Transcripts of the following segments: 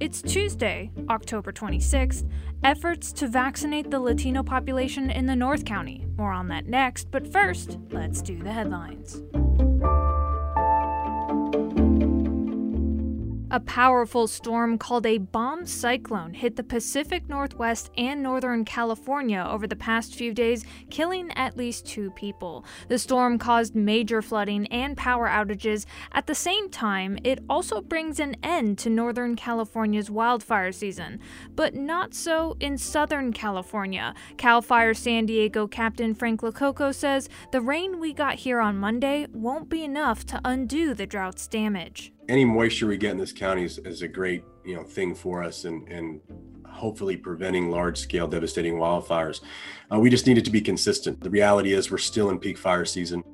It's Tuesday, October 26th. Efforts to vaccinate the Latino population in the North County. More on that next, but first, let's do the headlines. A powerful storm called a bomb cyclone hit the Pacific Northwest and Northern California over the past few days, killing at least two people. The storm caused major flooding and power outages. At the same time, it also brings an end to Northern California's wildfire season. But not so in Southern California. CAL FIRE San Diego Captain Frank Lococo says the rain we got here on Monday won't be enough to undo the drought's damage any moisture we get in this county is, is a great you know thing for us and and hopefully preventing large scale devastating wildfires. Uh, we just need it to be consistent. The reality is we're still in peak fire season.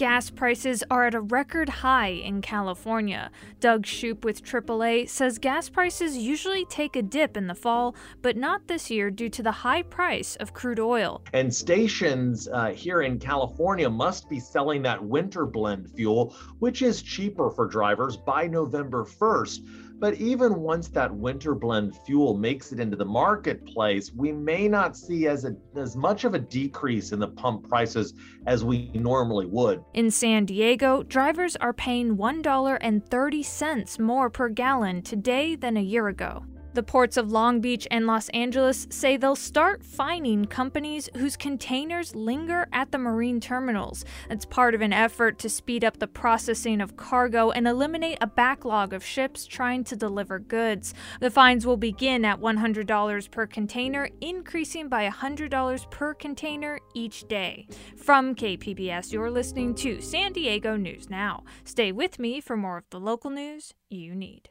Gas prices are at a record high in California. Doug Shupe with AAA says gas prices usually take a dip in the fall, but not this year due to the high price of crude oil. And stations uh, here in California must be selling that winter blend fuel, which is cheaper for drivers by November 1st. But even once that winter blend fuel makes it into the marketplace, we may not see as, a, as much of a decrease in the pump prices as we normally would. In San Diego, drivers are paying $1.30 more per gallon today than a year ago. The ports of Long Beach and Los Angeles say they'll start fining companies whose containers linger at the marine terminals. It's part of an effort to speed up the processing of cargo and eliminate a backlog of ships trying to deliver goods. The fines will begin at $100 per container, increasing by $100 per container each day. From KPBS, you're listening to San Diego News Now. Stay with me for more of the local news you need.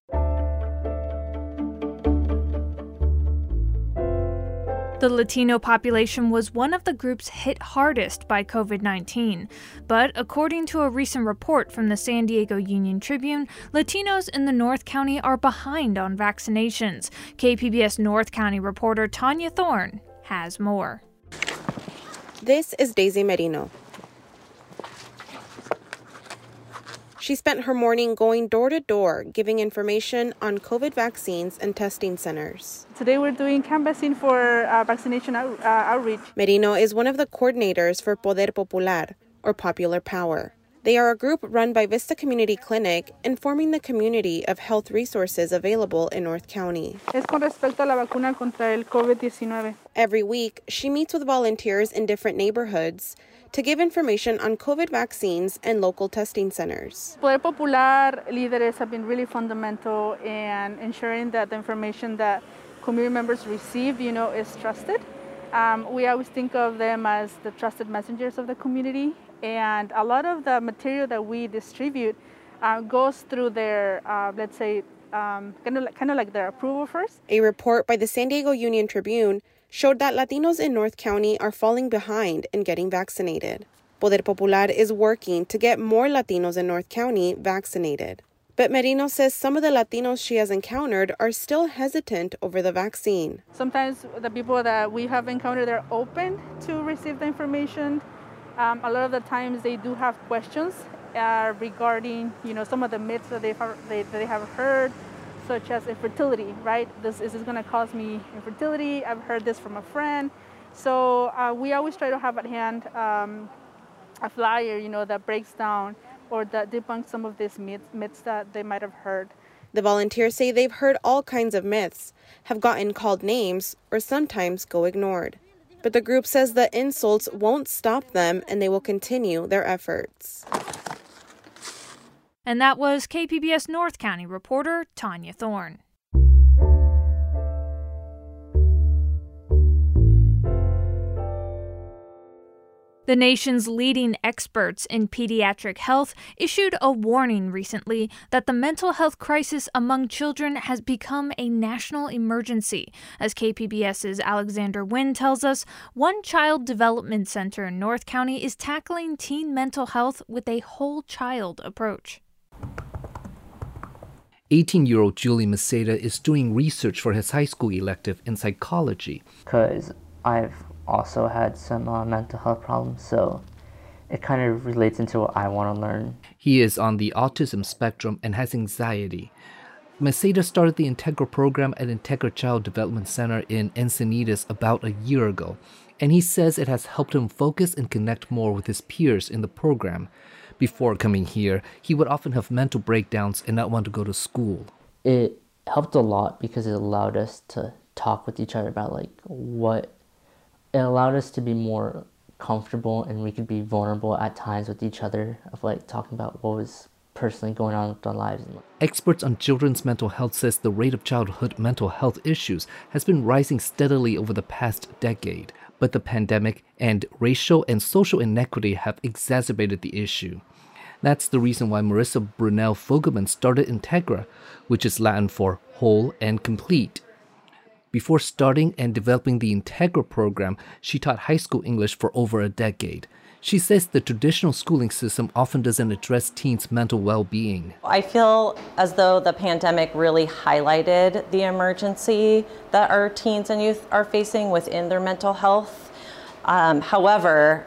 The Latino population was one of the groups hit hardest by COVID 19. But according to a recent report from the San Diego Union Tribune, Latinos in the North County are behind on vaccinations. KPBS North County reporter Tania Thorne has more. This is Daisy Merino. She spent her morning going door to door giving information on COVID vaccines and testing centers. Today we're doing canvassing for uh, vaccination out, uh, outreach. Merino is one of the coordinators for Poder Popular, or Popular Power. They are a group run by Vista Community Clinic, informing the community of health resources available in North County. Es con respecto a la vacuna contra el COVID-19. Every week, she meets with volunteers in different neighborhoods to give information on COVID vaccines and local testing centers. Poder Popular leaders have been really fundamental in ensuring that the information that community members receive, you know, is trusted. Um, we always think of them as the trusted messengers of the community, and a lot of the material that we distribute uh, goes through their, uh, let's say, um, kind of kind of like their approval first. A report by the San Diego Union Tribune showed that Latinos in North County are falling behind in getting vaccinated. Poder Popular is working to get more Latinos in North County vaccinated. But Merino says some of the Latinos she has encountered are still hesitant over the vaccine. Sometimes the people that we have encountered are open to receive the information. Um, a lot of the times they do have questions uh, regarding, you know, some of the myths that they've, they, they have heard such as infertility, right? This is this going to cause me infertility? I've heard this from a friend. So uh, we always try to have at hand um, a flyer, you know, that breaks down or that debunks some of these myths, myths that they might have heard. The volunteers say they've heard all kinds of myths, have gotten called names, or sometimes go ignored. But the group says the insults won't stop them and they will continue their efforts. And that was KPBS North County reporter Tania Thorne. The nation's leading experts in pediatric health issued a warning recently that the mental health crisis among children has become a national emergency. As KPBS's Alexander Nguyen tells us, one child development center in North County is tackling teen mental health with a whole child approach. 18 year old Julie Maceda is doing research for his high school elective in psychology. Because I've also had some uh, mental health problems, so it kind of relates into what I want to learn. He is on the autism spectrum and has anxiety. Maceda started the Integra program at Integra Child Development Center in Encinitas about a year ago, and he says it has helped him focus and connect more with his peers in the program. Before coming here, he would often have mental breakdowns and not want to go to school. It helped a lot because it allowed us to talk with each other about like what it allowed us to be more comfortable and we could be vulnerable at times with each other of like talking about what was personally going on with our lives. Experts on children's mental health says the rate of childhood mental health issues has been rising steadily over the past decade, but the pandemic and racial and social inequity have exacerbated the issue. That's the reason why Marissa Brunel Fogelman started Integra, which is Latin for whole and complete. Before starting and developing the Integra program, she taught high school English for over a decade. She says the traditional schooling system often doesn't address teens' mental well being. I feel as though the pandemic really highlighted the emergency that our teens and youth are facing within their mental health. Um, however,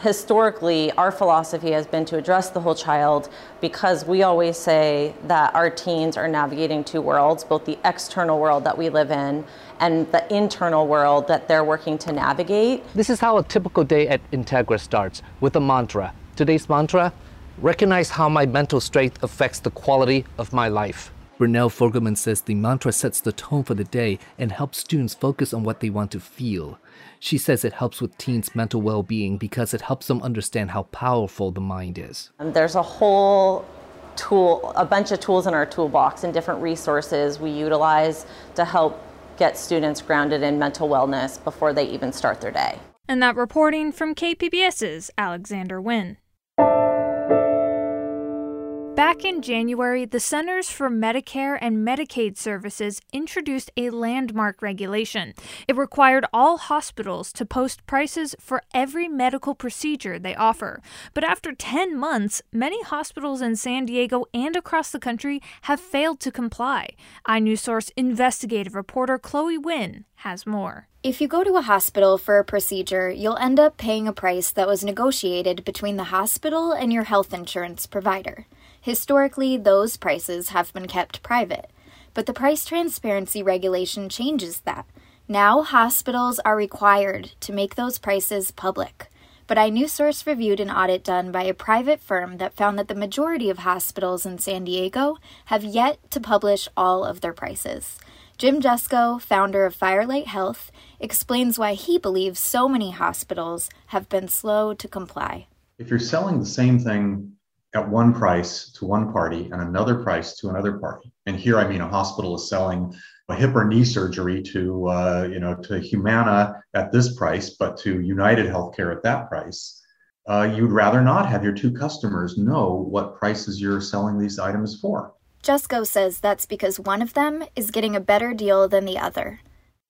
historically, our philosophy has been to address the whole child because we always say that our teens are navigating two worlds both the external world that we live in and the internal world that they're working to navigate. This is how a typical day at Integra starts with a mantra. Today's mantra recognize how my mental strength affects the quality of my life. Brunel Fogelman says the mantra sets the tone for the day and helps students focus on what they want to feel. She says it helps with teens' mental well being because it helps them understand how powerful the mind is. And there's a whole tool, a bunch of tools in our toolbox and different resources we utilize to help get students grounded in mental wellness before they even start their day. And that reporting from KPBS's Alexander Nguyen. Back in January, the Centers for Medicare and Medicaid Services introduced a landmark regulation. It required all hospitals to post prices for every medical procedure they offer. But after 10 months, many hospitals in San Diego and across the country have failed to comply. iNewsSource investigative reporter Chloe Nguyen has more. If you go to a hospital for a procedure, you'll end up paying a price that was negotiated between the hospital and your health insurance provider. Historically, those prices have been kept private, but the price transparency regulation changes that. Now, hospitals are required to make those prices public. But iNewsSource reviewed an audit done by a private firm that found that the majority of hospitals in San Diego have yet to publish all of their prices. Jim Jusko, founder of Firelight Health, explains why he believes so many hospitals have been slow to comply. If you're selling the same thing at one price to one party and another price to another party. And here, I mean, a hospital is selling a hip or knee surgery to, uh, you know, to Humana at this price, but to United Healthcare at that price. Uh, you'd rather not have your two customers know what prices you're selling these items for. Jusko says that's because one of them is getting a better deal than the other.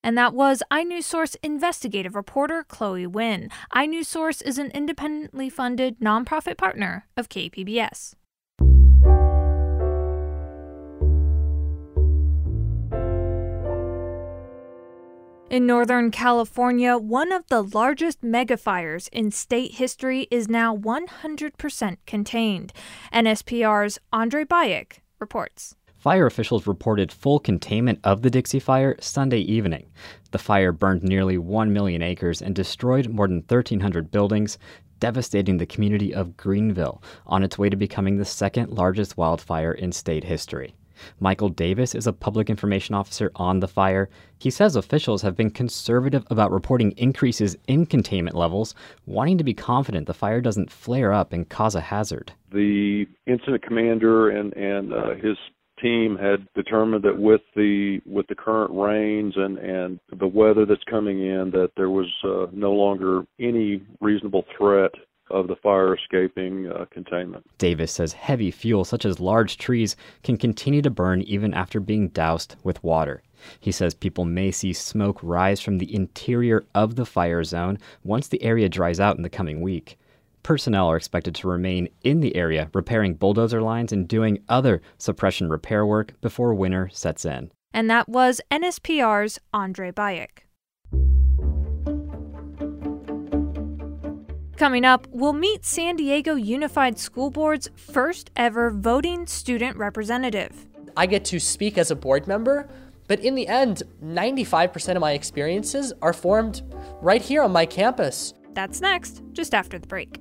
And that was iNewsSource investigative reporter Chloe Nguyen. iNewsSource is an independently funded nonprofit partner of KPBS. In Northern California, one of the largest megafires in state history is now 100% contained. NSPR's Andre Byik reports. Fire officials reported full containment of the Dixie Fire Sunday evening. The fire burned nearly 1 million acres and destroyed more than 1,300 buildings, devastating the community of Greenville on its way to becoming the second largest wildfire in state history. Michael Davis is a public information officer on the fire. He says officials have been conservative about reporting increases in containment levels, wanting to be confident the fire doesn't flare up and cause a hazard. The incident commander and, and uh, his team had determined that with the with the current rains and and the weather that's coming in that there was uh, no longer any reasonable threat of the fire escaping uh, containment. Davis says heavy fuel such as large trees can continue to burn even after being doused with water. He says people may see smoke rise from the interior of the fire zone once the area dries out in the coming week. Personnel are expected to remain in the area repairing bulldozer lines and doing other suppression repair work before winter sets in. And that was NSPR's Andre Byik. Coming up, we'll meet San Diego Unified School Board's first ever voting student representative. I get to speak as a board member, but in the end, 95% of my experiences are formed right here on my campus. That's next, just after the break.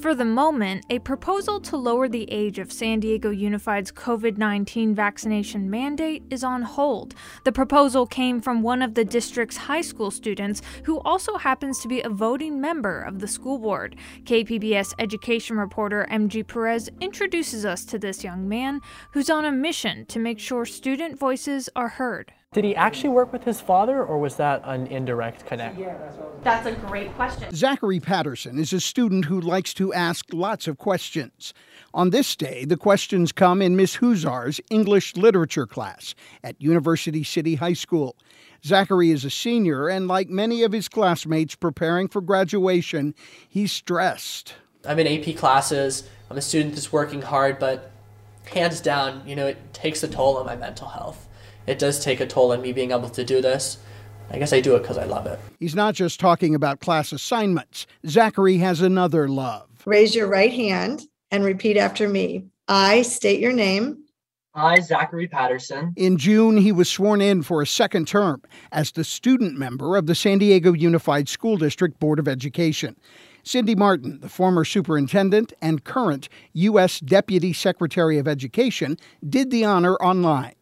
For the moment, a proposal to lower the age of San Diego Unified's COVID 19 vaccination mandate is on hold. The proposal came from one of the district's high school students who also happens to be a voting member of the school board. KPBS education reporter MG Perez introduces us to this young man who's on a mission to make sure student voices are heard. Did he actually work with his father, or was that an indirect connect? That's a great question. Zachary Patterson is a student who likes to ask lots of questions. On this day, the questions come in Miss Huzar's English literature class at University City High School. Zachary is a senior, and like many of his classmates preparing for graduation, he's stressed. I'm in AP classes. I'm a student that's working hard, but hands down, you know, it takes a toll on my mental health it does take a toll on me being able to do this. I guess I do it because I love it. He's not just talking about class assignments. Zachary has another love. Raise your right hand and repeat after me. I state your name. I, Zachary Patterson. In June, he was sworn in for a second term as the student member of the San Diego Unified School District Board of Education. Cindy Marten, the former superintendent and current U.S. Deputy Secretary of Education, did the honor online.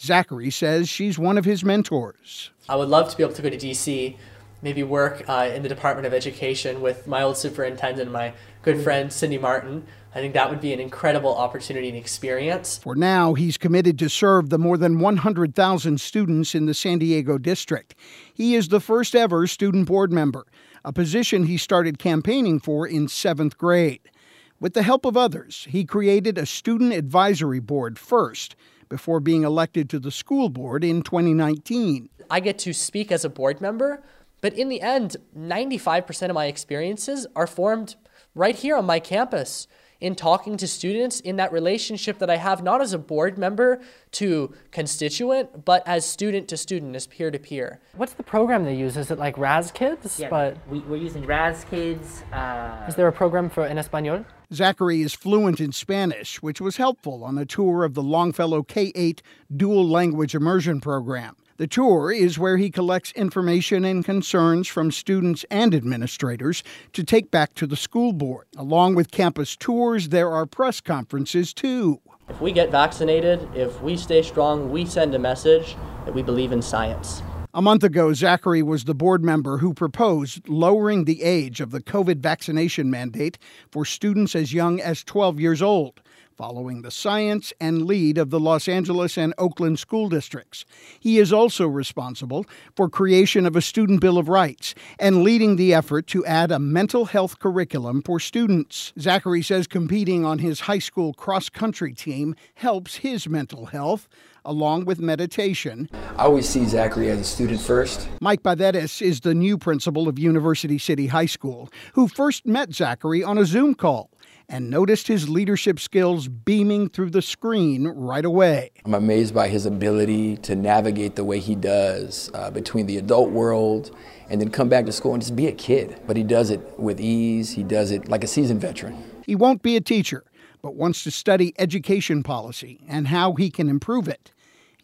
Zachary says she's one of his mentors. I would love to be able to go to DC, maybe work uh, in the Department of Education with my old superintendent, my good friend Cindy Marten. I think that would be an incredible opportunity and experience. For now, he's committed to serve the more than 100,000 students in the San Diego district. He is the first ever student board member, a position he started campaigning for in seventh grade. With the help of others, he created a student advisory board first before being elected to the school board in 2019. I get to speak as a board member, but in the end, 95% of my experiences are formed right here on my campus in talking to students in that relationship that I have not as a board member to constituent, but as student to student, as peer to peer. What's the program they use? Is it like Raz Kids? Yeah, but we, are using Raz Kids. Uh... Is there a program for en español? Zachary is fluent in Spanish, which was helpful on a tour of the Longfellow K 8 dual language immersion program. The tour is where he collects information and concerns from students and administrators to take back to the school board. Along with campus tours, there are press conferences too. If we get vaccinated, if we stay strong, we send a message that we believe in science. A month ago, Zachary was the board member who proposed lowering the age of the COVID vaccination mandate for students as young as 12 years old, following the science and lead of the Los Angeles and Oakland school districts. He is also responsible for creation of a student bill of rights and leading the effort to add a mental health curriculum for students. Zachary says competing on his high school cross country team helps his mental health along with meditation. I always see Zachary as a student first. Mike Badetis is the new principal of University City High School, who first met Zachary on a Zoom call and noticed his leadership skills beaming through the screen right away. I'm amazed by his ability to navigate the way he does uh, between the adult world and then come back to school and just be a kid. But he does it with ease, he does it like a seasoned veteran. He won't be a teacher, but wants to study education policy and how he can improve it.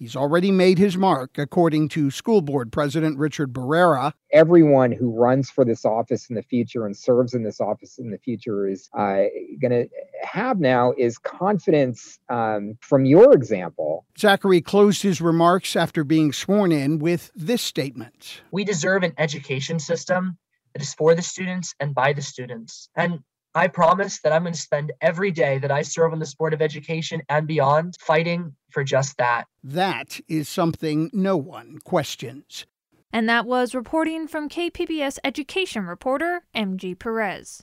He's already made his mark, according to school board president Richard Barrera. Everyone who runs for this office in the future and serves in this office in the future is uh, going to have now is confidence um, from your example. Zachary closed his remarks after being sworn in with this statement We deserve an education system that is for the students and by the students. And I promise that I'm going to spend every day that I serve on the Board of Education and beyond fighting for just that. That is something no one questions. And that was reporting from KPBS education reporter MG Perez.